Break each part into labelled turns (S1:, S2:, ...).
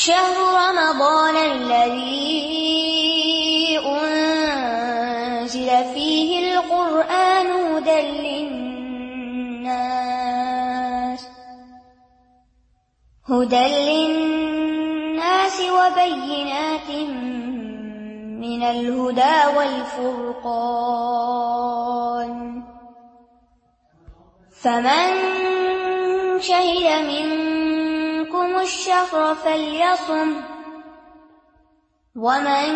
S1: شهر رمضان الذي أنزل فيه القرآن هدى للناس هدى للناس وبينات من الهدى والفرقان. فمن شهد منكم الشهر فليصم ومن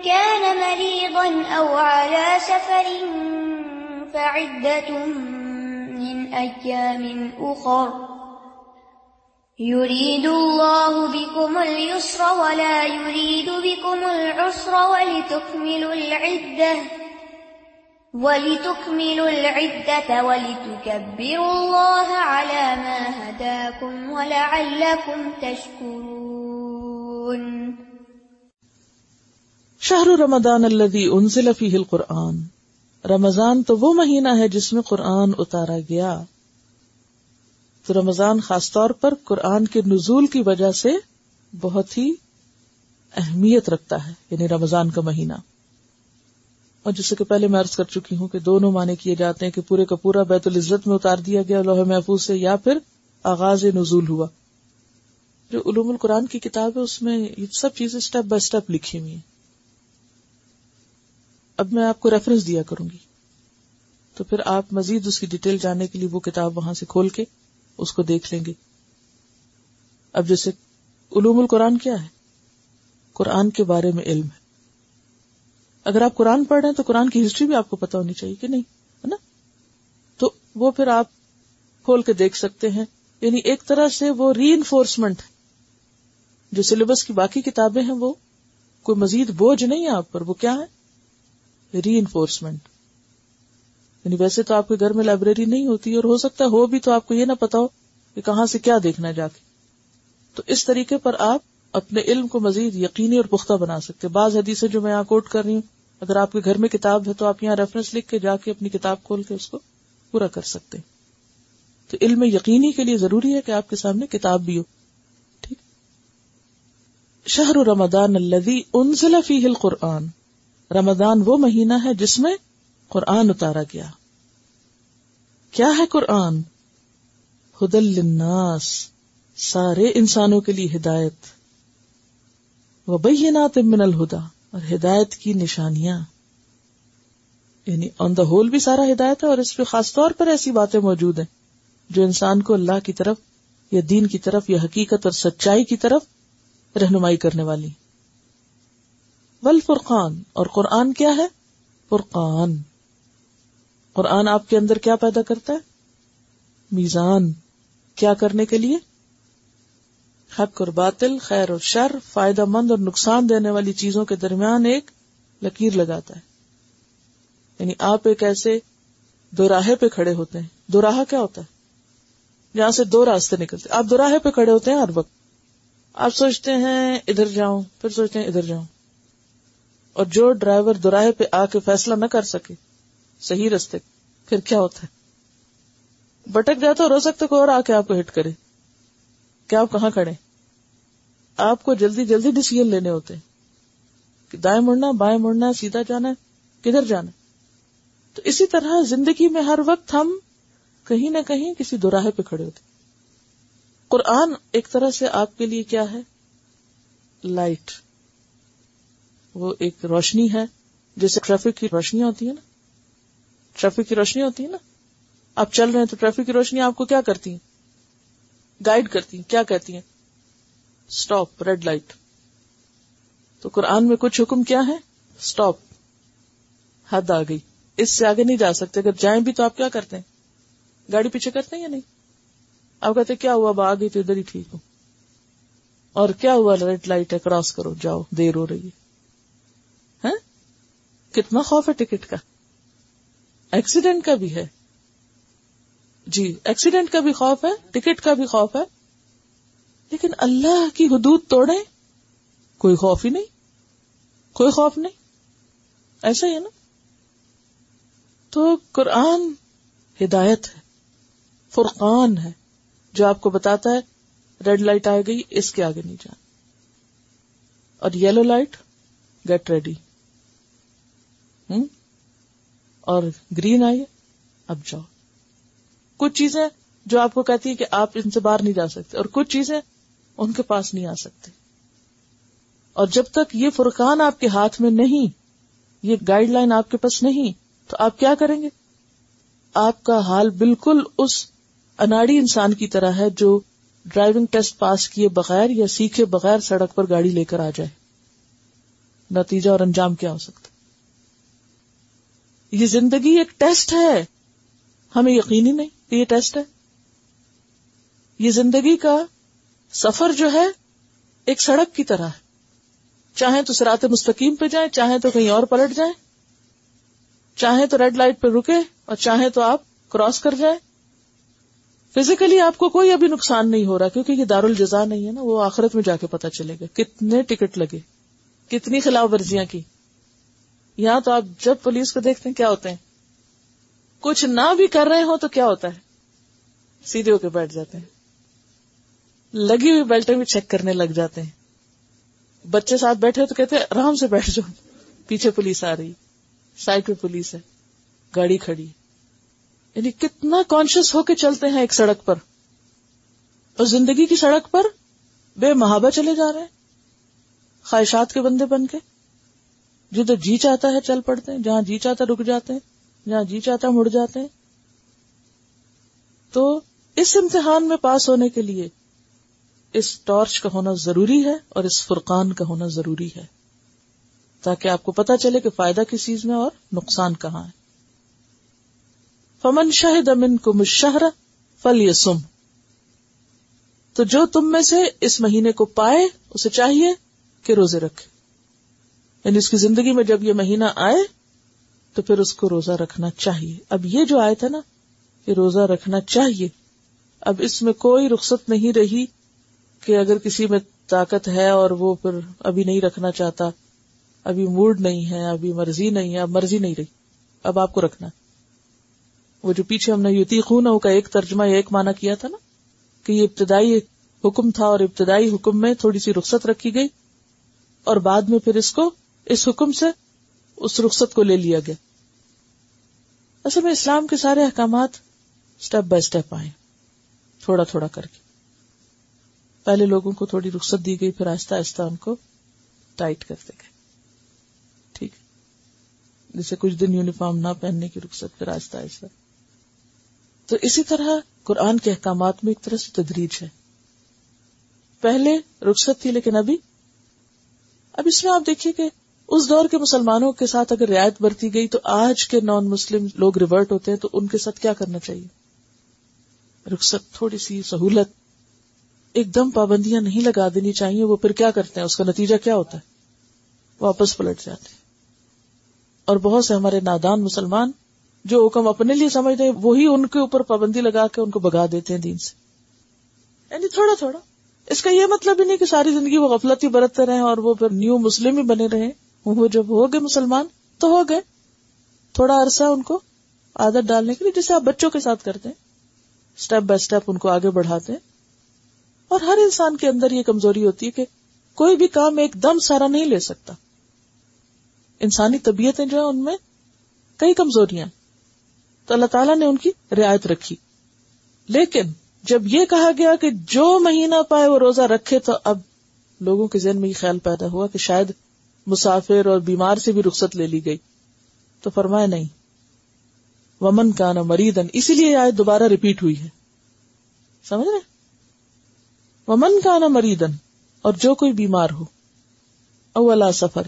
S1: كان مريضا أو على سفر فعدة من أيام أخر يريد الله بكم اليسر ولا يريد بكم العسر ولتكملوا العدة ولتكملوا العدة ولتكبروا الله على ما هداكم ولعلكم تشكرون.
S2: شہر رمضان الذي انزل فيه القرآن. رمضان تو وہ مہینہ ہے جس میں قرآن اتارا گیا۔ تو رمضان خاص طور پر قرآن کے نزول کی وجہ سے بہت ہی اہمیت رکھتا ہے یعنی رمضان کا مہینہ۔ اور جسے کہ پہلے میں عرض کر چکی ہوں کہ دونوں معنی کیے جاتے ہیں کہ پورے کا پورا بیت العزت میں اتار دیا گیا، لوہے محفوظ سے، یا پھر آغاز نزول ہوا۔ جو علوم القرآن کی کتاب ہے، اس میں یہ سب چیزیں اسٹیپ بائی اسٹیپ لکھی ہوئی ہیں۔ اب میں آپ کو ریفرنس دیا کروں گی۔ تو پھر آپ مزید اس کی ڈیٹیل جاننے کے لیے وہ کتاب وہاں سے کھول کے اس کو دیکھ لیں گے۔ اب جیسے علوم القرآن کیا ہے؟ قرآن کے بارے میں علم ہے۔ اگر آپ قرآن پڑھ رہے ہیں تو قرآن کی ہسٹری بھی آپ کو پتا ہونی چاہیے کہ نہیں، ہے نا؟ تو وہ پھر آپ کھول کے دیکھ سکتے ہیں۔ یعنی ایک طرح سے وہ ری انفورسمنٹ جو سلیبس کی باقی کتابیں ہیں وہ کوئی مزید بوجھ نہیں ہے آپ پر، وہ کیا ہے؟ ری انفورسمنٹ یعنی ویسے تو آپ کے گھر میں لائبریری نہیں ہوتی اور ہو سکتا ہے، ہو بھی تو آپ کو یہ نہ پتا ہو کہ کہاں سے کیا دیکھنا جا کے۔ تو اس طریقے پر آپ اپنے علم کو مزید یقینی اور پختہ بنا سکتے بعض حدیثیں جو میں یہاں کوٹ کر رہی ہوں اگر آپ کے گھر میں کتاب ہے تو آپ یہاں ریفرنس لکھ کے جا کے اپنی کتاب کھول کے اس کو پورا کر سکتے تو علم یقینی کے لیے ضروری ہے کہ آپ کے سامنے کتاب بھی ہو۔ ٹھیک۔ شہر رمضان الذي انزل فيه القرآن۔ رمضان وہ مہینہ ہے جس میں قرآن اتارا گیا۔ کیا ہے قرآن؟ ہدل للناس، سارے انسانوں کے لیے ہدایت۔ وبینات من الہدا اور ہدایت کی نشانیاں۔ یعنی آن دا ہول بھی سارا ہدایت ہے اور اس پہ خاص طور پر ایسی باتیں موجود ہیں جو انسان کو اللہ کی طرف یا دین کی طرف یا حقیقت اور سچائی کی طرف رہنمائی کرنے والی۔ ول فرقان اور قرآن کیا ہے؟ فرقان۔ قرآن آپ کے اندر کیا پیدا کرتا ہے؟ میزان۔ کیا کرنے کے لیے؟ حق اور باطل، خیر اور شر، فائدہ مند اور نقصان دینے والی چیزوں کے درمیان ایک لکیر لگاتا ہے۔ یعنی آپ ایک ایسے دوراہے پہ کھڑے ہوتے ہیں۔ دوراہا کیا ہوتا ہے؟ جہاں سے دو راستے نکلتے آپ دوراہے پہ کھڑے ہوتے ہیں ہر وقت۔ آپ سوچتے ہیں ادھر جاؤں، پھر سوچتے ہیں ادھر جاؤں۔ اور جو ڈرائیور دوراہے پہ آ کے فیصلہ نہ کر سکے، صحیح رستے پھر کیا ہوتا ہے؟ بٹک جاتا اور ہو سکتا کوئی اور آ کے آپ کو ہٹ کرے۔ کیا آپ کہاں کھڑے آپ کو جلدی جلدی ڈسیزن لینے ہوتے کہ دائیں مڑنا، بائیں مڑنا، سیدھا جانا ہے، کدھر جانا ہے؟ تو اسی طرح زندگی میں ہر وقت ہم کہیں نہ کہیں کسی دوراہے پہ کھڑے ہوتے قرآن ایک طرح سے آپ کے لیے کیا ہے؟ لائٹ۔ وہ ایک روشنی ہے، جیسے ٹریفک کی روشنیاں ہوتی ہے نا۔ ٹریفک کی روشنی ہوتی ہے نا۔ آپ چل رہے ہیں تو ٹریفک کی روشنی آپ کو کیا کرتی ہیں؟ گائیڈ کرتی ہیں، کیا کہتی ہیں؟ اسٹاپ ریڈ لائٹ تو قرآن میں کچھ حکم کیا ہے؟ اسٹاپ حد آ گئی۔ اس سے آگے نہیں جا سکتے۔ اگر جائیں بھی تو آپ کیا کرتے ہیں؟ گاڑی پیچھے کرتے ہیں یا نہیں؟ آپ کہتے کیا ہوا؟ اب آ گئی تو ادھر ہی ٹھیک ہوں۔ اور کیا ہوا؟ ریڈ لائٹ ہے کراس کرو۔ جاؤ، دیر ہو رہی ہے۔ ہاں؟ کتنا خوف ہے ٹکٹ کا۔ ایکسیڈنٹ کا بھی ہے۔ جی ایکسیڈنٹ کا بھی خوف ہے ٹکٹ کا بھی خوف ہے، لیکن اللہ کی حدود توڑے کوئی خوف ہی نہیں، کوئی خوف نہیں۔ ایسا ہی ہے نا؟ تو قرآن ہدایت ہے، فرقان ہے۔ جو آپ کو بتاتا ہے، ریڈ لائٹ آئے گئی، اس کے آگے نہیں جانا۔ اور یلو لائٹ، گیٹ ریڈی۔ اور گرین آئیے اب جاؤ۔ کچھ چیزیں جو آپ کو کہتی ہے کہ آپ ان سے باہر نہیں جا سکتے، اور کچھ چیزیں ان کے پاس نہیں آ سکتے اور جب تک یہ فرقان آپ کے ہاتھ میں نہیں، یہ گائیڈ لائن آپ کے پاس نہیں، تو آپ کیا کریں گے؟ آپ کا حال بالکل اس اناڑی انسان کی طرح ہے جو ڈرائیونگ ٹیسٹ پاس کیے بغیر یا سیکھے بغیر سڑک پر گاڑی لے کر آ جائے۔ نتیجہ اور انجام کیا ہو سکتا؟ یہ زندگی ایک ٹیسٹ ہے۔ ہمیں یقینی نہیں کہ یہ ٹیسٹ ہے۔ یہ زندگی کا سفر جو ہے، ایک سڑک کی طرح ہے۔ چاہے تو سرات مستقیم پہ جائیں چاہے تو کہیں اور پلٹ جائیں۔ چاہے تو ریڈ لائٹ پہ رکے اور چاہے تو آپ کراس کر جائیں۔ فزیکلی آپ کو کوئی ابھی نقصان نہیں ہو رہا، کیونکہ یہ دار الجزا نہیں ہے نا، وہ آخرت میں جا کے پتا چلے گا۔ کتنے ٹکٹ لگے، کتنی خلاف ورزیاں کی۔ یہاں تو آپ جب پولیس کو دیکھتے ہیں، کیا ہوتے ہیں؟ کچھ نہ بھی کر رہے ہو تو کیا ہوتا ہے؟ سیدھے ہو کے بیٹھ جاتے ہیں۔ لگی ہوئی بیلٹیں بھی چیک کرنے لگ جاتے ہیں۔ بچے ساتھ بیٹھے تو کہتے آرام سے بیٹھ جاؤ۔ پیچھے پولیس آ رہی سائڈ پہ پولیس ہے، گاڑی کھڑی۔ یعنی کتنا کانشیس ہو کے چلتے ہیں ایک سڑک پر۔ اور زندگی کی سڑک پر بے محابہ چلے جا رہے ہیں۔ خواہشات کے بندے بن کے۔ جدھر جی چاہتا ہے چل پڑتے ہیں، جہاں جی چاہتا رک جاتے ہیں۔ جہاں جی چاہتا مڑ جاتے ہیں؟ تو اس امتحان میں پاس ہونے کے لیے اس ٹارچ کا ہونا ضروری ہے اور اس فرقان کا ہونا ضروری ہے تاکہ آپ کو پتا چلے کہ فائدہ کس چیز میں اور نقصان کہاں ہے۔ فمن شاہد امن کو مشہر فل یسم تو جو تم میں سے اس مہینے کو پائے، اسے چاہیے کہ روزے رکھے۔ یعنی اس کی زندگی میں جب یہ مہینہ آئے تو پھر اس کو روزہ رکھنا چاہیے۔ اب یہ جو آئے تھا نا کہ روزہ رکھنا چاہیے۔ اب اس میں کوئی رخصت نہیں رہی کہ اگر کسی میں طاقت ہے اور وہ پھر ابھی نہیں رکھنا چاہتا، ابھی موڈ نہیں ہے، ابھی مرضی نہیں ہے، اب مرضی نہیں رہی۔ اب آپ کو رکھنا وہ جو پیچھے ہم نے یوتی خون کا ایک ترجمہ یا ایک مانا کیا تھا نا، کہ یہ ابتدائی حکم تھا اور ابتدائی حکم میں تھوڑی سی رخصت رکھی گئی اور بعد میں پھر اس کو اس حکم سے اس رخصت کو لے لیا گیا۔ اصل میں اسلام کے سارے احکامات اسٹیپ بائی اسٹیپ آئے۔ تھوڑا تھوڑا کر کے۔ پہلے لوگوں کو تھوڑی رخصت دی گئی، پھر آہستہ آہستہ ان کو ٹائٹ کرتے گئے۔ ٹھیک۔ جیسے کچھ دن یونیفارم نہ پہننے کی رخصت، پھر آہستہ آہستہ۔ تو اسی طرح قرآن کے احکامات میں ایک طرح سے تدریج ہے۔ پہلے رخصت تھی لیکن ابھی، اب اس میں آپ دیکھیے کہ اس دور کے مسلمانوں کے ساتھ اگر رعایت برتی گئی تو آج کے نان مسلم لوگ ریورٹ ہوتے ہیں تو ان کے ساتھ کیا کرنا چاہیے؟ رخصت، تھوڑی سی سہولت، ایک دم پابندیاں نہیں لگا دینی چاہیے، وہ پھر کیا کرتے ہیں؟ اس کا نتیجہ کیا ہوتا ہے؟ واپس پلٹ جاتے ہیں۔ اور بہت سے ہمارے نادان مسلمان جو حکم اپنے لیے سمجھتے ہیں، وہی ان کے اوپر پابندی لگا کے ان کو بگا دیتے ہیں دین سے۔ یعنی تھوڑا تھوڑا۔ اس کا یہ مطلب ہی نہیں کہ ساری زندگی وہ غفلت ہی برتتے رہے اور وہ پھر نیو مسلم ہی بنے رہے۔ وہ جب ہو گئے مسلمان تو ہو گئے۔ تھوڑا عرصہ ان کو عادت ڈالنے کے لیے، جیسے آپ بچوں کے ساتھ کرتے ہیں۔ اسٹیپ بائی اسٹیپ ان کو آگے بڑھاتے ہیں۔ اور ہر انسان کے اندر یہ کمزوری ہوتی ہے کہ کوئی بھی کام ایک دم سارا نہیں لے سکتا۔ انسانی طبیعتیں جو ہے ان میں کئی کمزوریاں تو اللہ تعالیٰ نے ان کی رعایت رکھی۔ لیکن جب یہ کہا گیا کہ جو مہینہ پائے وہ روزہ رکھے تو اب لوگوں کے ذہن میں یہ خیال پیدا ہوا کہ شاید مسافر اور بیمار سے بھی رخصت لے لی گئی۔ تو فرمایا نہیں۔ ومن کا نا مریدن اسی لیے آئے دوبارہ ریپیٹ ہوئی ہے۔ سمجھ رہے ومن کا نا مریدن اور جو کوئی بیمار ہو۔ اولا سفر۔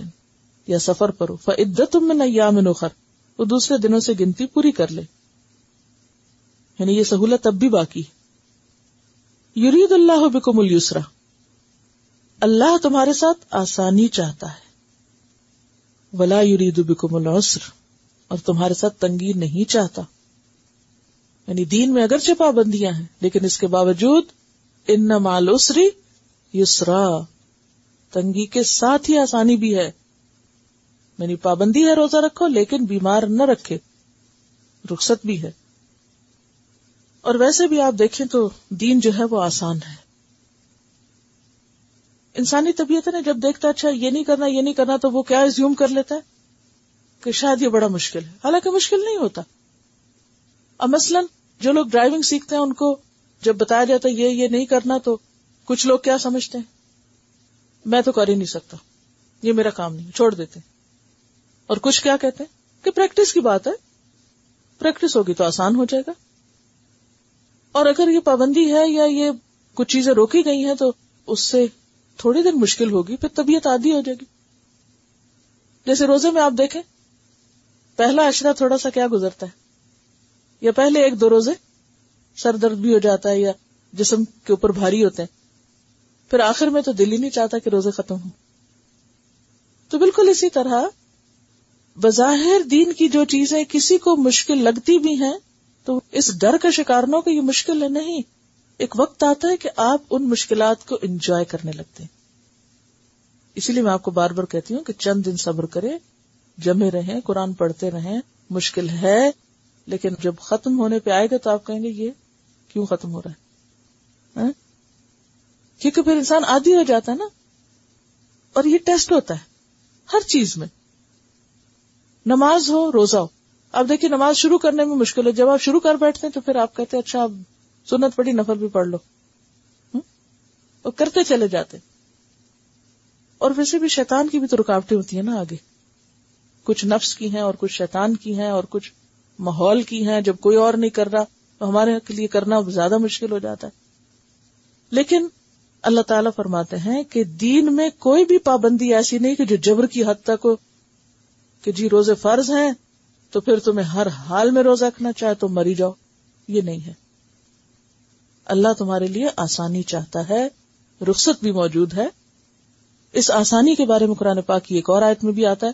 S2: یا سفر پر ہو۔ فعدت میں نیا نخر وہ دوسرے دنوں سے گنتی پوری کر لے۔ یعنی یہ سہولت اب بھی باقی یرید اللہ بکم السرا اللہ تمہارے ساتھ آسانی چاہتا ہے۔ ولا یرید بکم العسر۔ اور تمہارے ساتھ تنگی نہیں چاہتا۔ یعنی دین میں اگرچہ پابندیاں ہیں، لیکن اس کے باوجود ان مالوسری یسرا۔ تنگی کے ساتھ ہی آسانی بھی ہے۔ یعنی پابندی ہے روزہ رکھو، لیکن بیمار نہ رکھے۔ رخصت بھی ہے۔ اور ویسے بھی آپ دیکھیں تو دین جو ہے وہ آسان ہے۔ انسانی طبیعت ہے جب دیکھتا اچھا یہ نہیں کرنا، یہ نہیں کرنا، تو وہ کیا زیوم کر لیتا ہے؟ کہ شاید یہ بڑا مشکل ہے۔ حالانکہ مشکل نہیں ہوتا۔ اب مثلاً جو لوگ ڈرائیونگ سیکھتے ہیں، ان کو جب بتایا جاتا ہے یہ یہ نہیں کرنا، تو کچھ لوگ کیا سمجھتے ہیں؟ میں تو کر ہی نہیں سکتا۔ یہ میرا کام نہیں، چھوڑ دیتے۔ اور کچھ کیا کہتے ہیں؟ کہ پریکٹس کی بات ہے۔ پریکٹس ہوگی تو آسان ہو جائے گا۔ اور اگر یہ پابندی ہے یا یہ کچھ چیزیں روکی گئی ہیں، تو اس سے تھوڑی دن مشکل ہوگی، پھر طبیعت عادی ہو جائے گی۔ جیسے روزے میں آپ دیکھیں، پہلا اشرا تھوڑا سا کیا گزرتا ہے؟ یا پہلے ایک دو روزے سر درد بھی ہو جاتا ہے یا جسم کے اوپر بھاری ہوتے ہیں۔ پھر آخر میں تو دل ہی نہیں چاہتا کہ روزے ختم ہوں۔ تو بالکل اسی طرح بظاہر دین کی جو چیزیں کسی کو مشکل لگتی بھی ہیں، تو اس ڈر کا شکار نہ کہ یہ مشکل ہے، نہیں۔ ایک وقت آتا ہے کہ آپ ان مشکلات کو انجوائے کرنے لگتے ہیں۔ اسی لیے میں آپ کو بار بار کہتی ہوں کہ چند دن صبر کرے جمے رہیں، قرآن پڑھتے رہیں، مشکل ہے، لیکن جب ختم ہونے پہ آئے گا تو آپ کہیں گے یہ کیوں ختم ہو رہا ہے؟ ہاں؟ کیونکہ پھر انسان عادی ہو جاتا ہے نا۔ اور یہ ٹیسٹ ہوتا ہے ہر چیز میں۔ نماز ہو، روزہ ہو۔ اب دیکھیے، نماز شروع کرنے میں مشکل ہے۔ جب آپ شروع کر بیٹھتے ہیں تو پھر آپ کہتے ہیں اچھا اب سنت پڑی نفر بھی پڑھ لو۔ اور کرتے چلے جاتے۔ اور ویسے بھی شیطان کی بھی تو رکاوٹیں ہوتی ہیں نا آگے۔ کچھ نفس کی ہیں اور کچھ شیطان کی ہیں اور کچھ ماحول کی ہیں۔ جب کوئی اور نہیں کر رہا تو ہمارے لیے کرنا زیادہ مشکل ہو جاتا ہے۔ لیکن اللہ تعالیٰ فرماتے ہیں کہ دین میں کوئی بھی پابندی ایسی نہیں کہ جو جبر کی حد تک ہو کہ جی روزے فرض ہیں تو پھر تمہیں ہر حال میں روزہ رکھنا چاہے تو مری جاؤ۔ یہ نہیں ہے۔ اللہ تمہارے لیے آسانی چاہتا ہے۔ رخصت بھی موجود ہے۔ اس آسانی کے بارے میں قرآن پاک کی ایک اور آیت میں بھی آتا ہے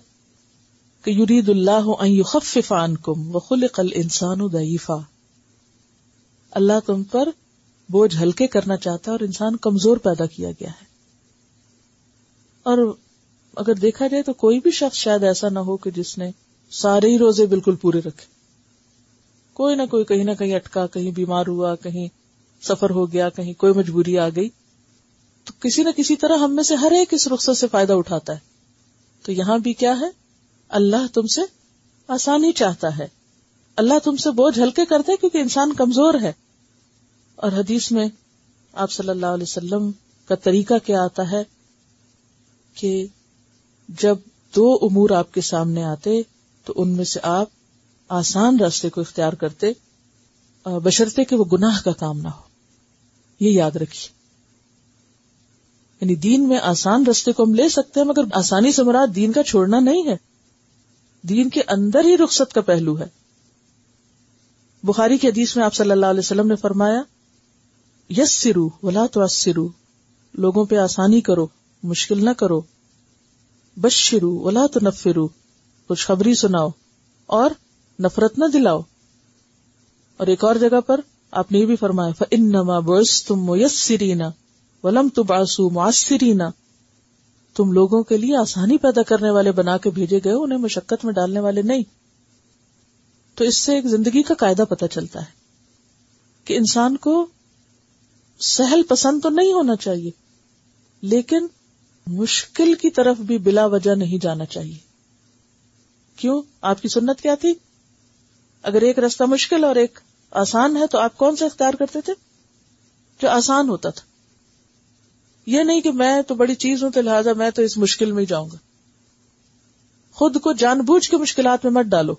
S2: کہ یرید اللہ خفان کم خلق الانسان ضعیفا۔ اللہ تم پر بوجھ ہلکے کرنا چاہتا ہے اور انسان کمزور پیدا کیا گیا ہے۔ اور اگر دیکھا جائے تو کوئی بھی شخص شاید ایسا نہ ہو کہ جس نے سارے ہی روزے بالکل پورے رکھے۔ کوئی نہ کوئی کہیں نہ کہیں اٹکا، کہیں بیمار ہوا، کہیں سفر ہو گیا، کہیں کوئی مجبوری آ گئی، تو کسی نہ کسی طرح ہم میں سے ہر ایک اس رخصت سے فائدہ اٹھاتا ہے۔ تو یہاں بھی کیا ہے؟ اللہ تم سے آسانی چاہتا ہے۔ اللہ تم سے بوجھ ہلکے کرتے کیونکہ انسان کمزور ہے۔ اور حدیث میں آپ صلی اللہ علیہ وسلم کا طریقہ کیا آتا ہے کہ جب دو امور آپ کے سامنے آتے، تو ان میں سے آپ آسان راستے کو اختیار کرتے بشرتے کہ وہ گناہ کا کام نہ ہو۔ یہ یاد رکھیے۔ یعنی دین میں آسان رستے کو ہم لے سکتے ہیں، مگر آسانی سے مراد دین کا چھوڑنا نہیں ہے۔ دین کے اندر ہی رخصت کا پہلو ہے۔ بخاری کے حدیث میں آپ صلی اللہ علیہ وسلم نے فرمایا یس سرو ولا تو لوگوں پہ آسانی کرو، مشکل نہ کرو۔ بس شروع ولا تو نفرو خوشخبری سناؤ اور نفرت نہ دلاؤ۔ اور ایک اور جگہ پر آپ نے یہ بھی فرمایا ان نما تم میسرینا ولم تو باسو تم لوگوں کے لیے آسانی پیدا کرنے والے بنا کے بھیجے گئے انہیں مشقت میں ڈالنے والے نہیں۔ تو اس سے ایک زندگی کا قاعدہ پتہ چلتا ہے کہ انسان کو سہل پسند تو نہیں ہونا چاہیے، لیکن مشکل کی طرف بھی بلا وجہ نہیں جانا چاہیے۔ کیوں؟ آپ کی سنت کیا تھی؟ اگر ایک راستہ مشکل اور ایک آسان ہے تو آپ کون سا اختیار کرتے تھے؟ جو آسان ہوتا تھا۔ یہ نہیں کہ میں تو بڑی چیز ہوں تو لہٰذا میں تو اس مشکل میں ہی جاؤں گا۔ خود کو جان بوجھ کے مشکلات میں مت ڈالو۔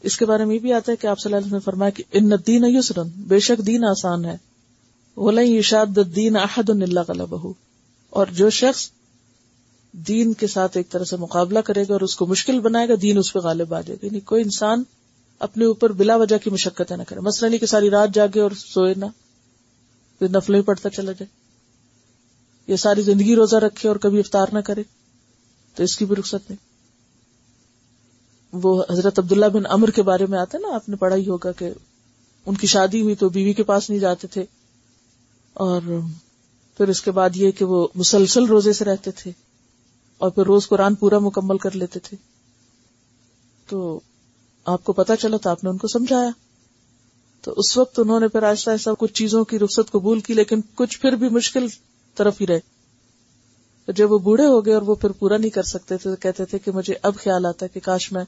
S2: اس کے بارے میں یہ بھی آتا ہے کہ آپ صلی اللہ علیہ وسلم نے فرمایا کہ ان دین یسرن، بے شک دین آسان ہے۔ یشاد دین احد اللہ بہو اور جو شخص دین کے ساتھ ایک طرح سے مقابلہ کرے گا اور اس کو مشکل بنائے گا، دین اس پہ غالب آ جائے گا۔ یعنی کوئی انسان اپنے اوپر بلا وجہ کی مشقتیں نہ کرے۔ مسئلہ نہیں کہ ساری رات جاگے اور سوئے نہ، پھر نفلیں پڑتا چلا جائے۔ یہ ساری زندگی روزہ رکھے اور کبھی افطار نہ کرے، تو اس کی بھی رخصت نہیں۔ وہ حضرت عبداللہ بن امر کے بارے میں آتا ہے نا، آپ نے پڑھا ہی ہوگا کہ ان کی شادی ہوئی تو بیوی کے پاس نہیں جاتے تھے۔ اور پھر اس کے بعد یہ کہ وہ مسلسل روزے سے رہتے تھے اور پھر روز قرآن پورا مکمل کر لیتے تھے۔ تو آپ کو پتا چلا تو آپ نے ان کو سمجھایا۔ تو اس وقت انہوں نے پھر آہستہ آہستہ کچھ چیزوں کی رخصت قبول کی، لیکن کچھ پھر بھی مشکل طرف ہی رہے۔ تو جب وہ بوڑھے ہو گئے اور وہ پھر پورا نہیں کر سکتے تھے، تو کہتے تھے کہ مجھے اب خیال آتا کہ کاش میں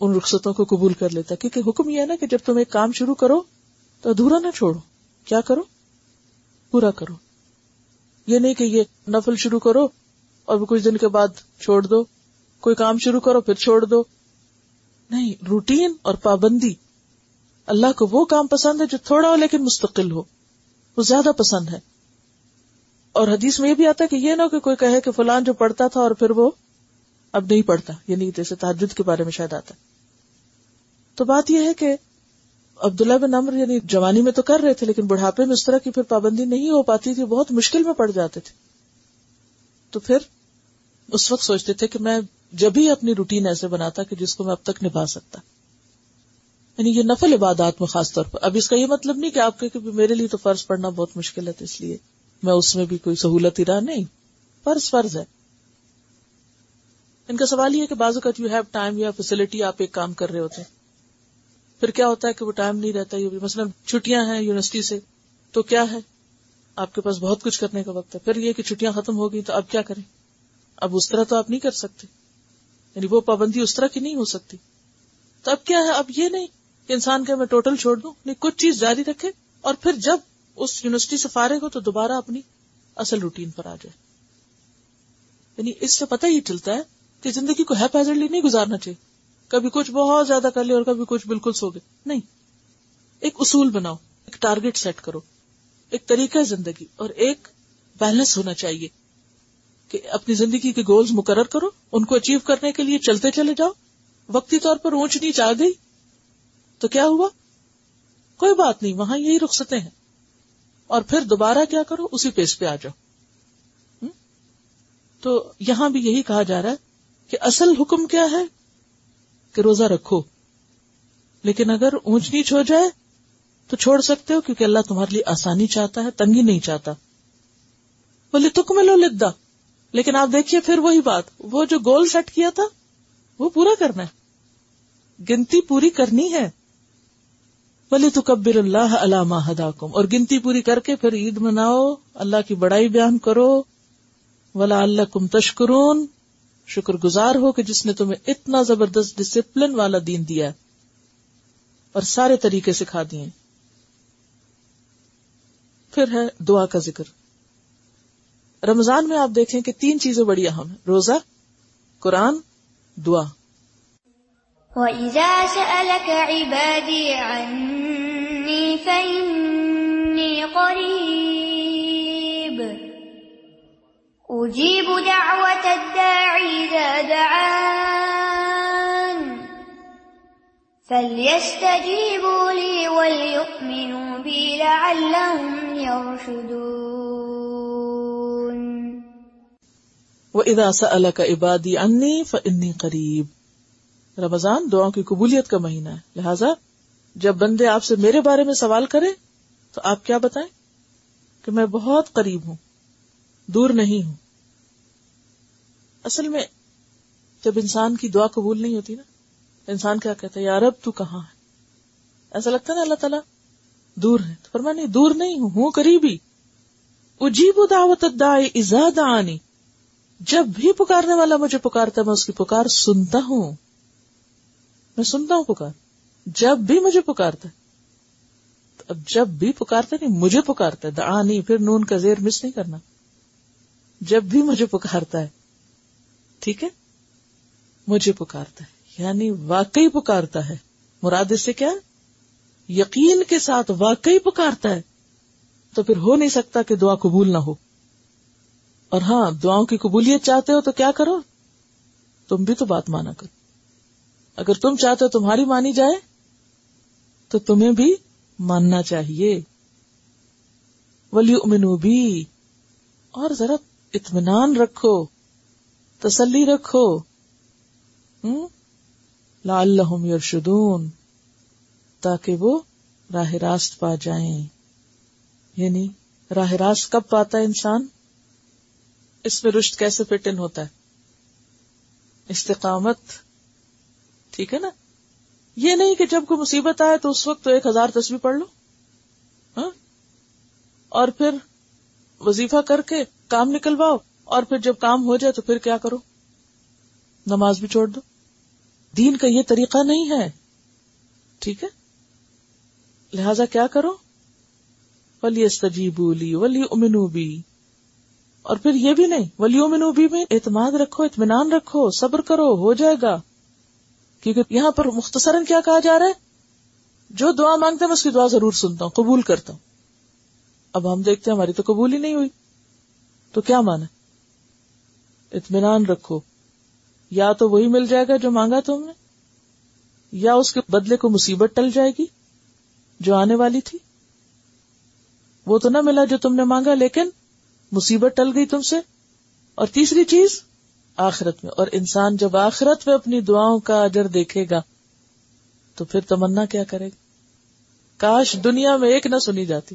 S2: ان رخصتوں کو قبول کر لیتا۔ کیونکہ حکم یہ ہے نا کہ جب تم ایک کام شروع کرو تو ادھورا نہ چھوڑو۔ کیا کرو؟ پورا کرو۔ یہ نہیں کہ یہ نفل شروع کرو اور کچھ دن کے بعد چھوڑ دو۔ کوئی کام شروع کرو پھر چھوڑ دو۔ نہیں، روٹین اور پابندی۔ اللہ کو وہ کام پسند ہے جو تھوڑا ہو لیکن مستقل ہو۔ وہ زیادہ پسند ہے۔ اور حدیث میں یہ بھی آتا ہے کہ یہ نہ کہ کوئی کہے کہ فلان جو پڑھتا تھا اور پھر وہ اب نہیں پڑھتا۔ یعنی جیسے تحجد کے بارے میں شاید آتا تو بات یہ ہے کہ عبداللہ بن امر یعنی جوانی میں تو کر رہے تھے، لیکن بڑھاپے میں اس طرح کی پھر پابندی نہیں ہو پاتی تھی، بہت مشکل میں پڑ جاتے تھے۔ تو پھر اس وقت سوچتے تھے کہ میں جب ہی اپنی روٹین ایسے بناتا کہ جس کو میں اب تک نبھا سکتا۔ یعنی یہ نفل عبادات میں خاص طور پر۔ اب اس کا یہ مطلب نہیں کہ آپ کے میرے لیے تو فرض پڑنا بہت مشکل ہے، تو اس لیے میں اس میں بھی کوئی سہولت ہی رہا نہیں۔ فرض فرض ہے۔ ان کا سوال یہ ہے کہ بازو کا یو ہیو ٹائم یا فیسلٹی آپ ایک کام کر رہے ہوتے ہیں۔ پھر کیا ہوتا ہے کہ وہ ٹائم نہیں رہتا، یہ مثلاً چھٹیاں ہیں یونیورسٹی سے، تو کیا ہے؟ آپ کے پاس بہت کچھ کرنے کا وقت ہے۔ پھر یہ کہ چھٹیاں ختم ہو گئی تو اب کیا کریں؟ اب اس طرح تو آپ نہیں کر سکتے۔ یعنی وہ پابندی اس طرح کی نہیں ہو سکتی۔ تو اب کیا ہے؟ اب یہ نہیں کہ انسان کے میں ٹوٹل چھوڑ دوں، نہیں، کچھ چیز جاری رکھے اور پھر جب اس یونیورسٹی سے فارغ ہو تو دوبارہ اپنی اصل روٹین پر آ جائے۔ یعنی اس سے پتہ ہی چلتا ہے کہ زندگی کو ہیپیزلی نہیں گزارنا چاہیے۔ کبھی کچھ بہت زیادہ کر لے اور کبھی کچھ بالکل سو گئے۔ نہیں۔ ایک اصول بناؤ، ایک ٹارگیٹ سیٹ کرو۔ ایک طریقہ زندگی اور ایک بیلنس ہونا چاہیے۔ کہ اپنی زندگی کے گولز مقرر کرو، ان کو اچیو کرنے کے لیے چلتے چلے جاؤ۔ وقتی طور پر اونچ نیچ آ گئی۔ تو کیا ہوا؟ کوئی بات نہیں، وہاں یہی رخصتیں ہیں۔ اور پھر دوبارہ کیا کرو؟ اسی پیس پہ آ جاؤ۔ تو یہاں بھی یہی کہا جا رہا ہے کہ اصل حکم کیا ہے؟ کہ روزہ رکھو۔ لیکن اگر اونچ نیچ ہو جائے، تو چھوڑ سکتے ہو، کیونکہ اللہ تمہارے لیے آسانی چاہتا ہے، تنگی نہیں چاہتا۔ بولے تک میں لو لکھ لیکن آپ دیکھیے پھر وہی بات، وہ جو گول سیٹ کیا تھا، وہ پورا کرنا ہے۔ گنتی پوری کرنی ہے۔ بولے تو کبر اللہ علامہ ہدا کم اور گنتی پوری کر کے پھر عید مناؤ۔ اللہ کی بڑائی بیان کرو۔ ولا اللہ کم تشکرون۔ شکر گزار ہو کہ جس نے تمہیں اتنا زبردست ڈسپلن والا دین دیا ہے۔ اور سارے طریقے سکھا دیے۔ پھر ہے دعا کا ذکر۔ رمضان میں آپ دیکھیں کہ تین چیزیں بڑی اہم ہیں، روزہ، قرآن، دعا۔
S1: وَإِذَا سَأَلَكَ عِبَادِي عَنِّي فَإِنِّي قَرِيبٌ أُجِيبُ دَعْوَةَ الدَّاعِ إِذَا دَعَانِ فَلْيَسْتَجِيبُوا لِي وَلْيُؤْمِنُوا بِي لَعَلَّهُمْ يَرْشُدُونَ
S2: وہ اداسا اللہ کا عبادی انی فنی قریب رمضان دعاؤں کی قبولیت کا مہینہ ہے۔ لہذا جب بندے آپ سے میرے بارے میں سوال کرے تو آپ کیا بتائیں کہ میں بہت قریب ہوں، دور نہیں ہوں۔ اصل میں جب انسان کی دعا قبول نہیں ہوتی نا، انسان کیا کہتا ہے یار اب تو کہاں ہے؟ ایسا لگتا ہے نا اللہ تعالیٰ دور ہے۔ پر میں نہیں، دور نہیں ہوں ہوں قریبی۔ اجیب دعوت ازاد آنی جب بھی پکارنے والا مجھے پکارتا میں اس کی پکار سنتا ہوں۔ میں سنتا ہوں پکار۔ جب بھی مجھے پکارتا ہے۔ اب جب بھی پکارتا نہیں، مجھے پکارتا ہے۔ دا نہیں، پھر نون کا زیر مس نہیں کرنا۔ جب بھی مجھے پکارتا ہے، ٹھیک ہے؟ مجھے پکارتا ہے۔ یعنی واقعی پکارتا ہے۔ مراد اس سے کیا یقین کے ساتھ واقعی پکارتا ہے۔ تو پھر ہو نہیں سکتا کہ دعا قبول نہ ہو۔ اور ہاں دعاؤں کی قبولیت چاہتے ہو تو کیا کرو؟ تم بھی تو بات مانا کرو۔ اگر تم چاہتے ہو تمہاری مانی جائے، تو تمہیں بھی ماننا چاہیے۔ ولی امنو بھی اور ذرا اطمینان رکھو، تسلی رکھو۔ لال یرشدون تاکہ وہ راہ راست پا جائیں۔ یعنی راہ راست کب پاتا ہے انسان؟ اس میں رشت کیسے فٹ ان ہوتا ہے؟ استقامت، ٹھیک ہے نا؟ یہ نہیں کہ جب کوئی مصیبت آئے تو اس وقت تو ایک ہزار تصویر پڑھ لو ہاں؟ اور پھر وظیفہ کر کے کام نکلواؤ، اور پھر جب کام ہو جائے تو پھر کیا کرو؟ نماز بھی چھوڑ دو۔ دین کا یہ طریقہ نہیں ہے، ٹھیک ہے؟ لہذا کیا کرو؟ ولی استجیبولی ولی امنوبی اور پھر یہ بھی نہیں ولی امنوبی میں اعتماد رکھو، اطمینان رکھو، صبر کرو، ہو جائے گا۔ کیونکہ یہاں پر مختصراً کیا کہا جا رہا ہے؟ جو دعا مانگتے ہیں، میں اس کی دعا ضرور سنتا ہوں، قبول کرتا ہوں۔ اب ہم دیکھتے ہیں، ہماری تو قبول ہی نہیں ہوئی۔ تو کیا مانا؟ اطمینان رکھو۔ یا تو وہی مل جائے گا جو مانگا تم نے، یا اس کے بدلے کو مصیبت ٹل جائے گی جو آنے والی تھی۔ وہ تو نہ ملا جو تم نے مانگا، لیکن مصیبت ٹل گئی تم سے؟ اور تیسری چیز، آخرت میں۔ اور انسان جب آخرت میں اپنی دعاؤں کا اجر دیکھے گا، تو پھر تمنا کیا کرے گا؟ کاش دنیا میں ایک نہ سنی جاتی۔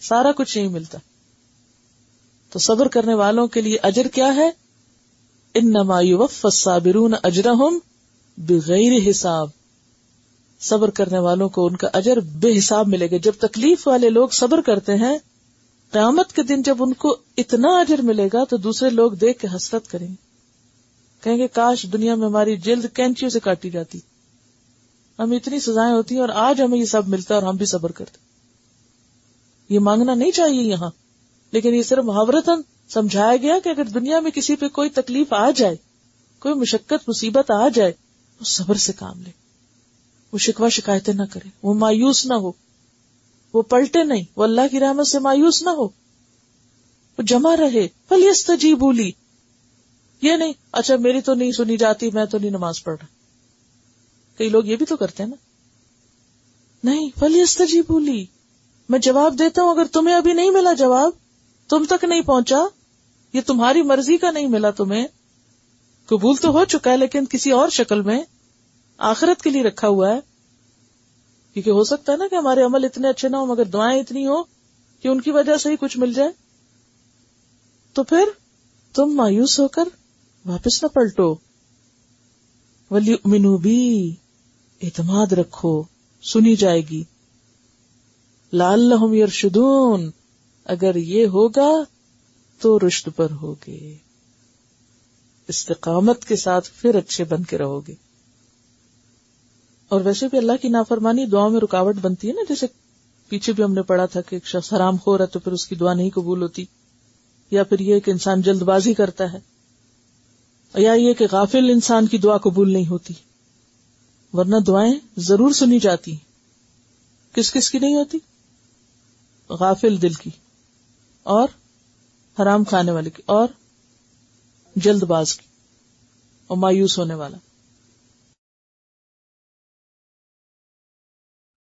S2: سارا کچھ نہیں ملتا۔ تو صبر کرنے والوں کے لیے اجر کیا ہے؟ ان الصابرون اجرہم بغیر حساب۔ صبر کرنے والوں کو ان کا اجر بے حساب ملے گا۔ جب تکلیف والے لوگ صبر کرتے ہیں قیامت کے دن جب ان کو اتنا اجر ملے گا تو دوسرے لوگ دیکھ کے حسرت کریں گے۔ کہیں گے، کاش دنیا میں ہماری جلد کینچیوں سے کاٹی جاتی۔ ہمیں اتنی سزائیں ہوتی ہیں اور آج ہمیں یہ سب ملتا اور ہم بھی صبر کرتے یہ مانگنا نہیں چاہیے یہاں، لیکن یہ صرف محاورتن سمجھایا گیا کہ اگر دنیا میں کسی پہ کوئی تکلیف آ جائے، کوئی مشقت، مصیبت آ جائے تو صبر سے کام لے۔ وہ شکوا شکایتیں نہ کرے، وہ مایوس نہ ہو۔ وہ پلٹے نہیں۔ وہ اللہ کی رحمت سے مایوس نہ ہو۔ وہ جمع رہے۔ فلیست جی بولی یہ نہیں اچھا میری تو نہیں سنی جاتی، میں تو نہیں نماز پڑھ رہا۔ کئی لوگ یہ بھی تو کرتے ہیں نا۔ نہیں فلیست جی بولی میں جواب دیتا ہوں، اگر تمہیں ابھی نہیں ملا جواب، تم تک نہیں پہنچا، یہ تمہاری مرضی کا نہیں ملا تمہیں۔ قبول تو ہو چکا ہے، لیکن کسی اور شکل میں آخرت کے لیے رکھا ہوا ہے۔ کیونکہ ہو سکتا ہے نا کہ ہمارے عمل اتنے اچھے نہ ہو مگر دعائیں اتنی ہو کہ ان کی وجہ سے ہی کچھ مل جائے۔ تو پھر تم مایوس ہو کر واپس نہ پلٹو۔ ولی منو بھی اعتماد رکھو، سنی جائے گی۔ لال لہم یرشدون اگر یہ ہوگا تو رشت پر ہوگے۔ استقامت کے ساتھ پھر اچھے بن کے رہو گے۔ اور ویسے بھی اللہ کی نافرمانی دعا میں رکاوٹ بنتی ہے نا، جیسے پیچھے بھی ہم نے پڑھا تھا کہ ایک شخص حرام ہو رہا تو پھر اس کی دعا نہیں قبول ہوتی، یا پھر یہ کہ انسان جلد بازی کرتا ہے، یا یہ کہ غافل انسان کی دعا قبول نہیں ہوتی، ورنہ دعائیں ضرور سنی جاتی کس کس کی نہیں ہوتی؟ غافل دل کی، اور حرام کھانے والے کی، اور جلد باز کی، اور مایوس ہونے والا۔